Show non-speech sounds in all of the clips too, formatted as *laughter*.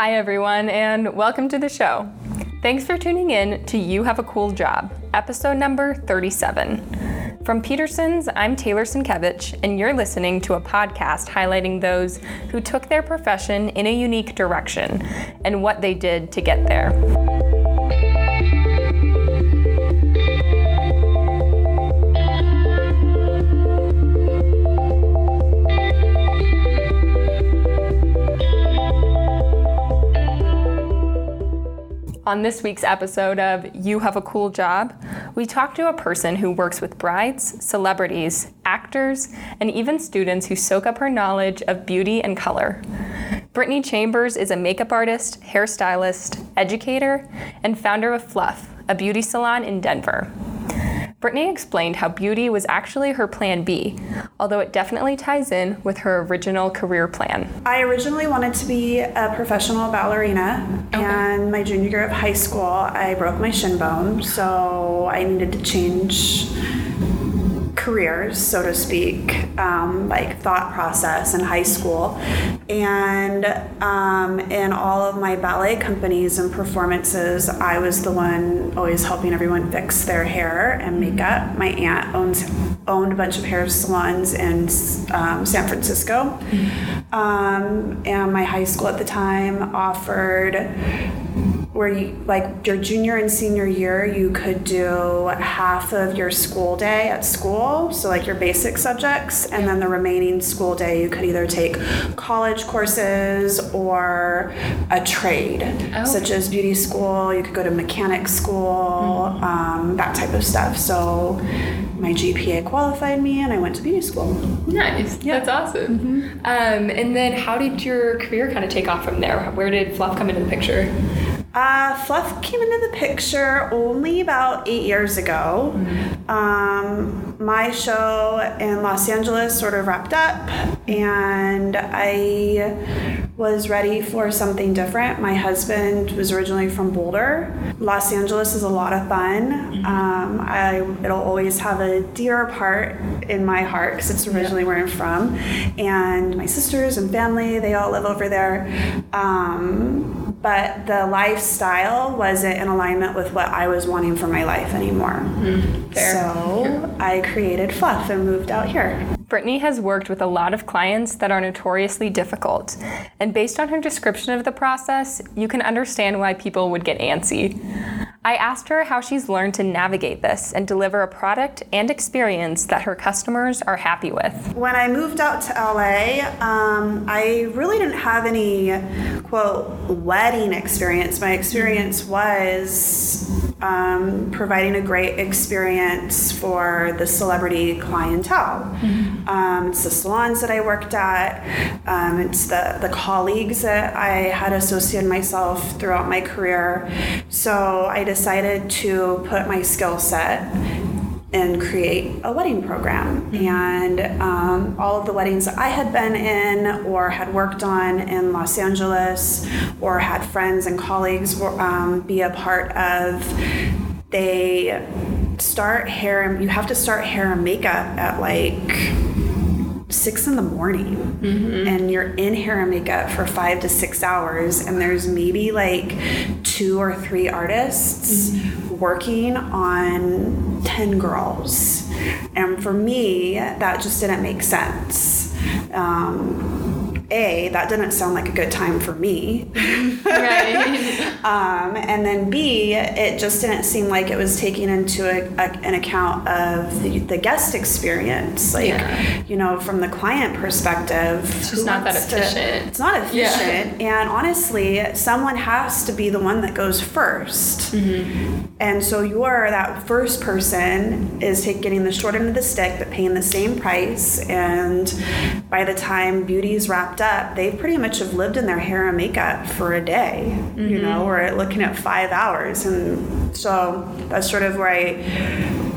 Hi, everyone, and welcome to the show. Thanks for tuning in to You Have a Cool Job, episode number 37. From Peterson's, I'm Taylor Sienkiewicz, and you're listening to a podcast highlighting those who took their profession in a unique direction and what they did to get there. On this week's episode of You Have a Cool Job, we talk to a person who works with brides, celebrities, actors, and even students who soak up her knowledge of beauty and color. Brittany Chambers is a makeup artist, hairstylist, educator, and founder of Fluff, a beauty salon in Denver. Brittany explained how beauty was actually her plan B, although it definitely ties in with her original career plan. I originally wanted to be a professional ballerina, okay. and my junior year of high school, I broke my shin bone, so I needed to change careers, so to speak, um, like thought process in high school. And um, in all of my ballet companies and performances, I was the one always helping everyone fix their hair and makeup. My aunt owns owned a bunch of hair salons in um, San Francisco. Um, and my high school at the time offered where you like your junior and senior year you could do half of your school day at school so like your basic subjects and then the remaining school day you could either take college courses or a trade oh. such as beauty school you could go to mechanic school mm-hmm. um, that type of stuff so my gpa qualified me and i went to beauty school nice yeah. that's awesome mm-hmm. um, and then how did your career kind of take off from there where did fluff come into the picture uh, Fluff came into the picture only about eight years ago. Mm-hmm. Um, my show in Los Angeles sort of wrapped up, and I was ready for something different. My husband was originally from Boulder. Los Angeles is a lot of fun. Mm-hmm. Um, I, it'll always have a dear part in my heart because it's originally yeah. where I'm from. And my sisters and family, they all live over there. Um, but the lifestyle wasn't in alignment with what I was wanting for my life anymore. Mm, so I created Fluff and moved out here. Brittany has worked with a lot of clients that are notoriously difficult, and based on her description of the process, you can understand why people would get antsy. I asked her how she's learned to navigate this and deliver a product and experience that her customers are happy with. When I moved out to LA, um, I really didn't have any, quote, wedding experience. My experience was um, providing a great experience for the celebrity clientele. Mm-hmm. Um, it's the salons that I worked at, um, it's the, the colleagues that I had associated myself throughout my career. So I decided to put my skill set and create a wedding program. Mm-hmm. And um, all of the weddings that I had been in or had worked on in Los Angeles or had friends and colleagues um, be a part of, they start hair and you have to start hair and makeup at like six in the morning mm-hmm. and you're in hair and makeup for five to six hours and there's maybe like two or three artists mm-hmm. Working on 10 girls. And for me that just didn't make sense. Um, a, that didn't sound like a good time for me. right. *laughs* um, and then B, it just didn't seem like it was taking into a, a, an account of the, the, guest experience. Like, yeah. you know, from the client perspective, it's just not that efficient. To, it's not efficient. Yeah. And honestly, someone has to be the one that goes 1st mm-hmm. And so you're that first person is take, getting the short end of the stick, but paying the same price. And by the time beauty's wrapped up, they pretty much have lived in their hair and makeup for a day. Mm-hmm. You know, we're looking at five hours. And so that's sort of where I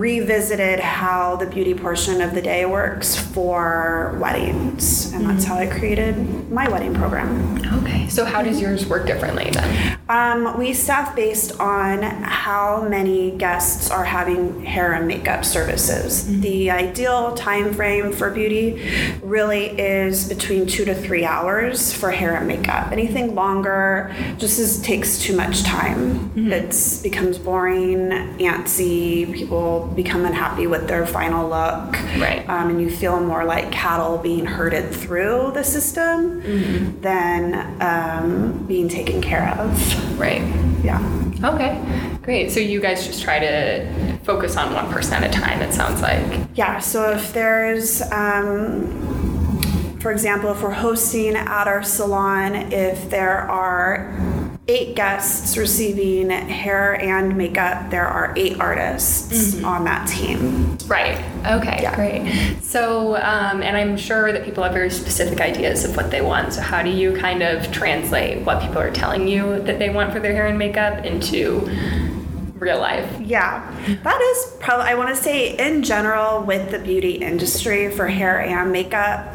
revisited how the beauty portion of the day works for weddings. And that's how I created my wedding program. Okay. So, how does yours work differently then? Um, we staff based on how many guests are having hair and makeup services. Mm-hmm. The ideal time frame for beauty really is between two to three hours for hair and makeup. Anything longer just is, takes too much time. Mm-hmm. It becomes boring, antsy. People become unhappy with their final look, right? Um, and you feel more like cattle being herded through the system mm-hmm. than um, being taken care of. Right. Yeah. Okay. Great. So you guys just try to focus on one person at a time. It sounds like. Yeah. So if there's um, for example, if we're hosting at our salon, if there are eight guests receiving hair and makeup, there are eight artists mm-hmm. on that team. Right. Okay. Yeah. Great. So, um, and I'm sure that people have very specific ideas of what they want. So, how do you kind of translate what people are telling you that they want for their hair and makeup into real life. Yeah. That is probably, I want to say, in general, with the beauty industry for hair and makeup,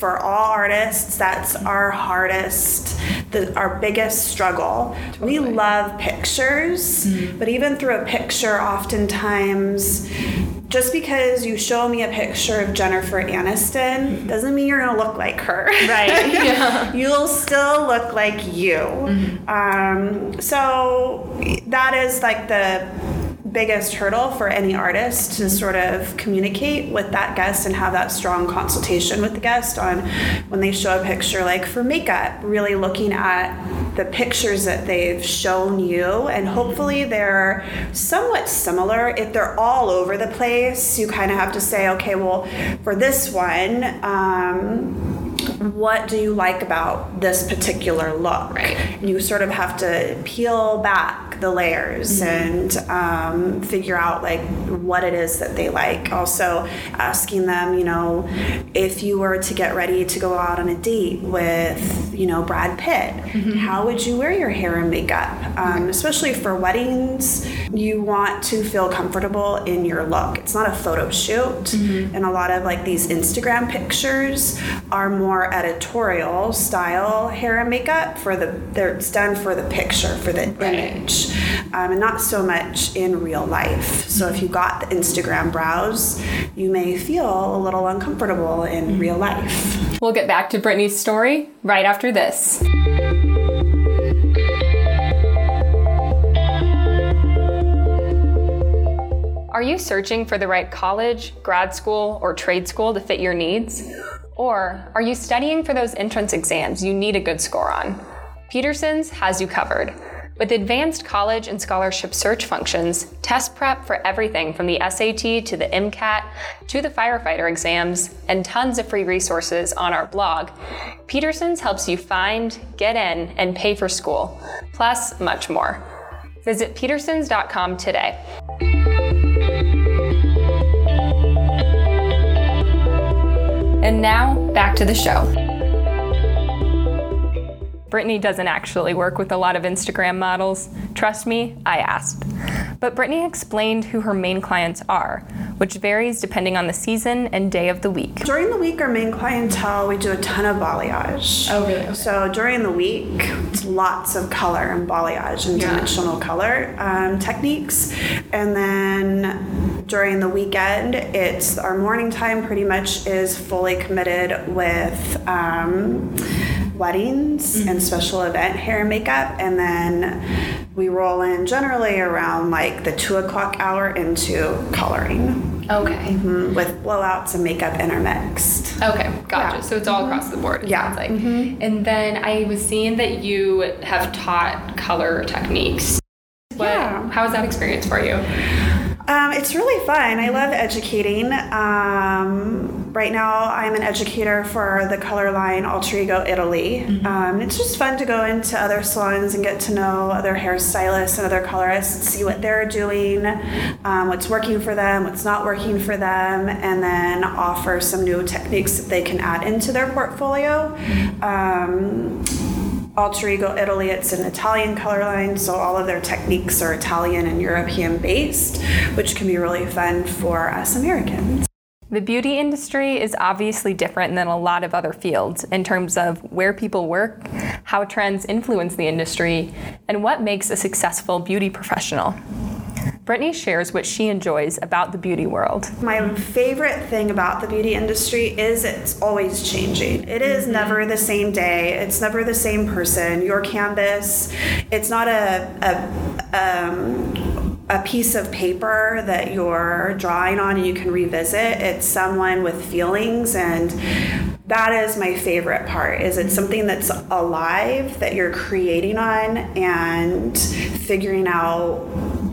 for all artists, that's our hardest, the, our biggest struggle. Totally. We love pictures, mm-hmm. but even through a picture, oftentimes, just because you show me a picture of Jennifer Aniston doesn't mean you're gonna look like her. Right. *laughs* Yeah. You'll still look like you. Mm-hmm. Um, so that is like the biggest hurdle for any artist to sort of communicate with that guest and have that strong consultation with the guest on when they show a picture like for makeup really looking at the pictures that they've shown you and hopefully they're somewhat similar if they're all over the place you kind of have to say okay well for this one um, what do you like about this particular look? Right. You sort of have to peel back the layers mm-hmm. and um, figure out like what it is that they like. Also, asking them, you know, if you were to get ready to go out on a date with, you know, Brad Pitt, mm-hmm. how would you wear your hair and makeup? Um, especially for weddings, you want to feel comfortable in your look. It's not a photo shoot, mm-hmm. and a lot of like these Instagram pictures are more editorial style hair and makeup for the they're it's done for the picture for the right. image um, and not so much in real life so if you got the instagram brows you may feel a little uncomfortable in real life we'll get back to brittany's story right after this Are you searching for the right college, grad school, or trade school to fit your needs? Or are you studying for those entrance exams you need a good score on? Peterson's has you covered. With advanced college and scholarship search functions, test prep for everything from the SAT to the MCAT to the firefighter exams, and tons of free resources on our blog, Peterson's helps you find, get in, and pay for school, plus much more. Visit petersons.com today. And now, back to the show. Brittany doesn't actually work with a lot of Instagram models. Trust me, I asked. But Brittany explained who her main clients are, which varies depending on the season and day of the week. During the week, our main clientele, we do a ton of balayage. Oh, really? Okay. So during the week, it's lots of color and balayage and yeah. dimensional color um, techniques. And then during the weekend, it's our morning time pretty much is fully committed with. Um, weddings mm-hmm. and special event hair and makeup, and then we roll in generally around like the two o'clock hour into coloring. Okay. Mm-hmm. With blowouts and makeup intermixed. Okay, gotcha. Yeah. So it's all across the board. Yeah. Like. Mm-hmm. And then I was seeing that you have taught color techniques. What, yeah. How was that experience for you? Um, it's really fun. I love educating. Um, right now, I'm an educator for the color line Alter Ego Italy. Mm-hmm. Um, it's just fun to go into other salons and get to know other hairstylists and other colorists, and see what they're doing, um, what's working for them, what's not working for them, and then offer some new techniques that they can add into their portfolio. Mm-hmm. Um, Alter Ego Italy, it's an Italian color line, so all of their techniques are Italian and European based, which can be really fun for us Americans. The beauty industry is obviously different than a lot of other fields in terms of where people work, how trends influence the industry, and what makes a successful beauty professional. Brittany shares what she enjoys about the beauty world. My favorite thing about the beauty industry is it's always changing. It is never the same day, it's never the same person. Your canvas, it's not a, a um, a piece of paper that you're drawing on and you can revisit. It's someone with feelings and that is my favorite part is it's something that's alive that you're creating on and figuring out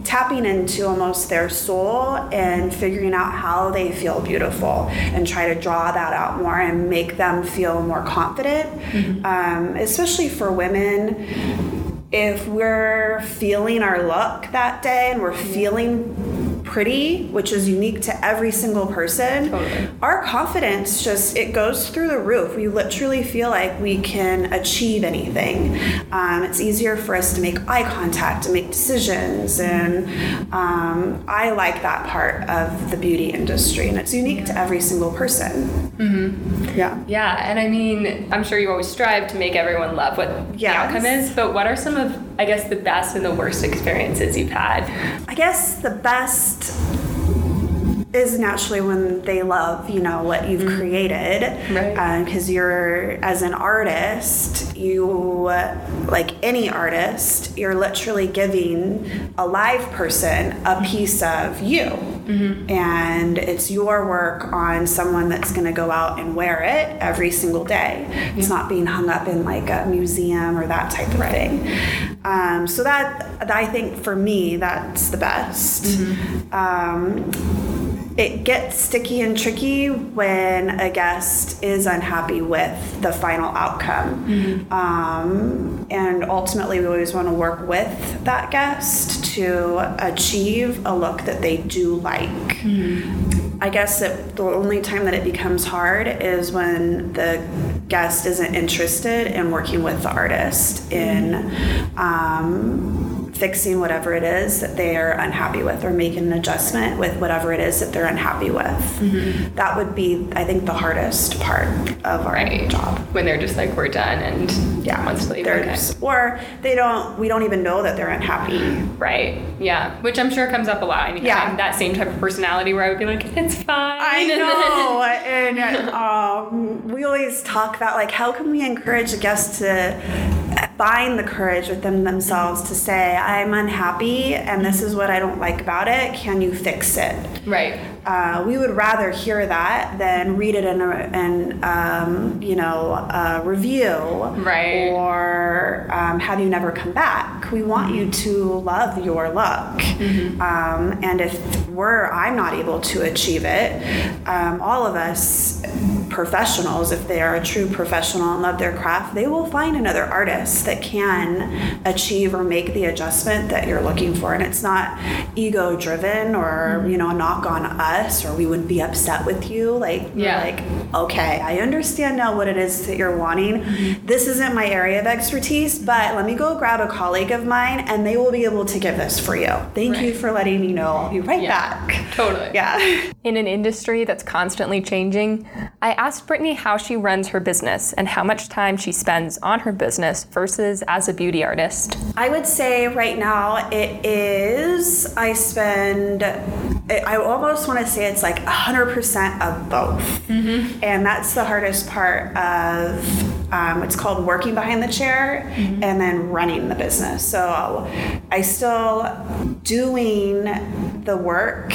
tapping into almost their soul and figuring out how they feel beautiful and try to draw that out more and make them feel more confident mm-hmm. um, especially for women if we're feeling our luck that day and we're feeling pretty, which is unique to every single person, totally. our confidence just it goes through the roof. We literally feel like we can achieve anything. Um, it's easier for us to make eye contact, to make decisions, and um, I like that part of the beauty industry, and it's unique to every single person. Mm-hmm. Yeah. Yeah, and I mean, I'm sure you always strive to make everyone love what yes. the outcome is, but what are some of, I guess, the best and the worst experiences you've had? I guess the best is naturally when they love you know what you've mm-hmm. created right because uh, you're as an artist you like any artist you're literally giving a live person a piece of you mm-hmm. and it's your work on someone that's going to go out and wear it every single day it's not being hung up in like a museum or that type of right. thing um, so that, that i think for me that's the best mm-hmm. um, it gets sticky and tricky when a guest is unhappy with the final outcome. Mm-hmm. Um, and ultimately, we always want to work with that guest to achieve a look that they do like. Mm-hmm. I guess that the only time that it becomes hard is when the guest isn't interested in working with the artist in. Um, fixing whatever it is that they are unhappy with or making an adjustment with whatever it is that they're unhappy with. Mm-hmm. That would be, I think, the hardest part of our right. job. When they're just like, we're done and yeah, wants to leave. Okay. Just, or they don't, we don't even know that they're unhappy. Right. Yeah. Which I'm sure comes up a lot. I mean, yeah. I'm that same type of personality where I would be like, it's fine. I *laughs* know. and *laughs* um, we always talk about like, how can we encourage a guest to find the courage within themselves to say, I'm unhappy and this is what I don't like about it. Can you fix it? Right. Uh, we would rather hear that than read it in a in, um, you know a review right or um, have you never come back we want you to love your luck mm-hmm. um, and if we're i'm not able to achieve it um, all of us professionals if they are a true professional and love their craft they will find another artist that can achieve or make the adjustment that you're looking for and it's not ego driven or mm-hmm. you know a knock on us us or we wouldn't be upset with you. Like, yeah. like, okay, I understand now what it is that you're wanting. Mm-hmm. This isn't my area of expertise, but let me go grab a colleague of mine and they will be able to give this for you. Thank right. you for letting me know. I'll be right yeah. back. Totally. Yeah. *laughs* In an industry that's constantly changing, I asked Brittany how she runs her business and how much time she spends on her business versus as a beauty artist. I would say right now it is, I spend, I almost want to say it's like 100% of both. Mm-hmm. And that's the hardest part of um, it's called working behind the chair mm-hmm. and then running the business. So I still doing the work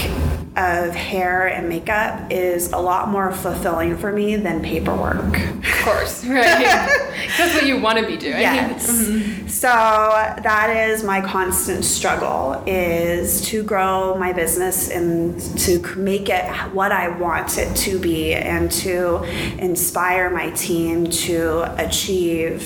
of hair and makeup is a lot more fulfilling for me than paperwork. Of course, *laughs* right. *laughs* That's what you want to be doing. Yes. *laughs* Mm-hmm. So that is my constant struggle is to grow my business and to make it what I want it to be and to inspire my team to achieve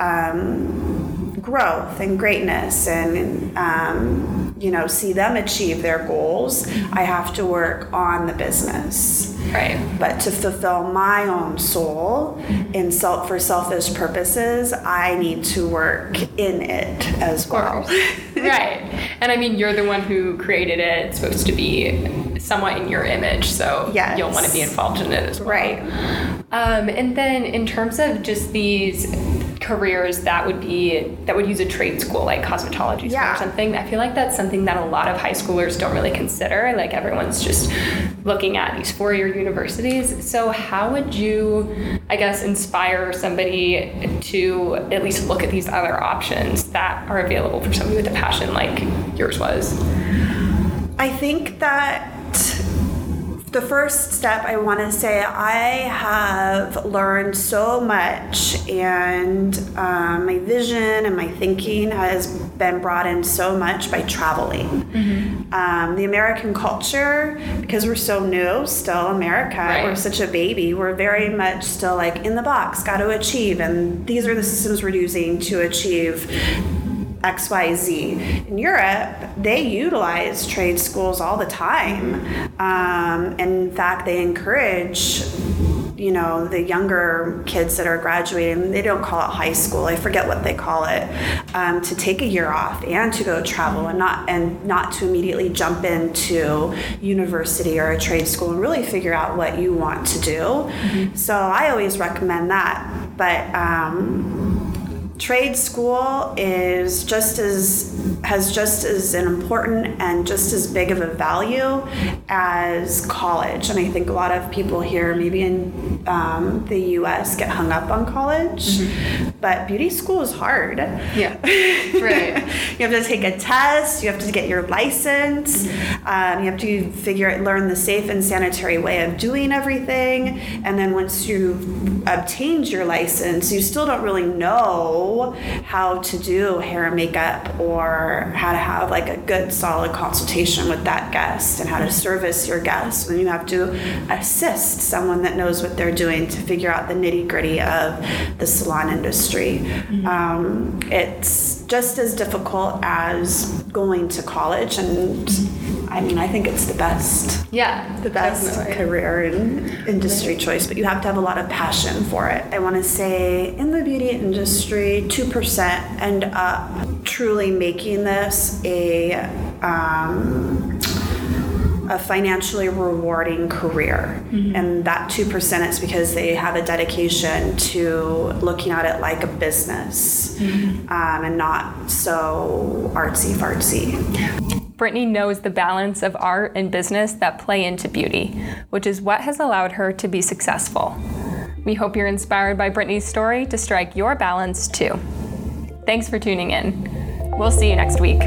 um, growth and greatness and um, you know see them achieve their goals i have to work on the business Right. but to fulfill my own soul in self for selfish purposes i need to work in it as well *laughs* right. And I mean, you're the one who created it. It's supposed to be somewhat in your image, so Yes. you'll want to be involved in it as well. right Um, and then in terms of just these careers that would be that would use a trade school like cosmetology school Yeah. or something i feel like that's something that a lot of high schoolers don't really consider. Like everyone's just looking at these four-year universities. So how would you i guess inspire somebody to at least look at these other options that are available for somebody with a passion like yours was? I think that the first step I want to say I have learned so much, and um, my vision and my thinking has been brought in so much by traveling. Um, the American culture, because we're so new, still America, Right. we're such a baby, we're very much still like in the box, got to achieve, and these are the systems we're using to achieve XYZ. In Europe, they utilize trade schools all the time. Um, in fact, they encourage, you know, the younger kids that are graduating, they don't call it high school, I forget what they call it, um, to take a year off and to go travel and not and not to immediately jump into university or a trade school and really figure out what you want to do. So I always recommend that. But um, trade school is just as has just as an important and just as big of a value as college. And i think a lot of people here maybe in um, the us get hung up on college. But beauty school is hard. Yeah. *laughs* Right. You have to take a test you have to get your license um, you have to figure out learn the safe and sanitary way of doing everything. And then once you've obtained your license you still don't really know how to do hair and makeup or how to have like a good solid consultation with that guest and how to service your guests. When you have to assist someone that knows what they're doing to figure out the nitty gritty of the salon industry. Um, it's just as difficult as going to college and i mean i think it's the best yeah the best definitely. career and industry choice, but you have to have a lot of passion for it. I want to say in the beauty industry, 2% end up truly making this a um, a financially rewarding career. And that 2% is because they have a dedication to looking at it like a business um, and not so artsy fartsy. Brittany knows the balance of art and business that play into beauty, which is what has allowed her to be successful. We hope you're inspired by Brittany's story to strike your balance too. Thanks for tuning in. We'll see you next week.